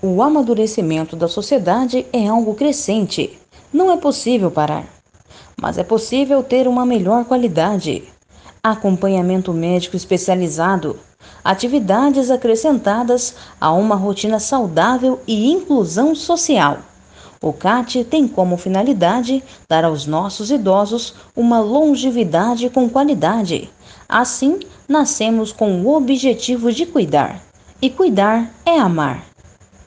O amadurecimento da sociedade é algo crescente. Não é possível parar. Mas é possível ter uma melhor qualidade. Acompanhamento médico especializado, atividades acrescentadas a uma rotina saudável e inclusão social. O CAT tem como finalidade dar aos nossos idosos uma longevidade com qualidade. Assim, nascemos com o objetivo de cuidar. E cuidar é amar.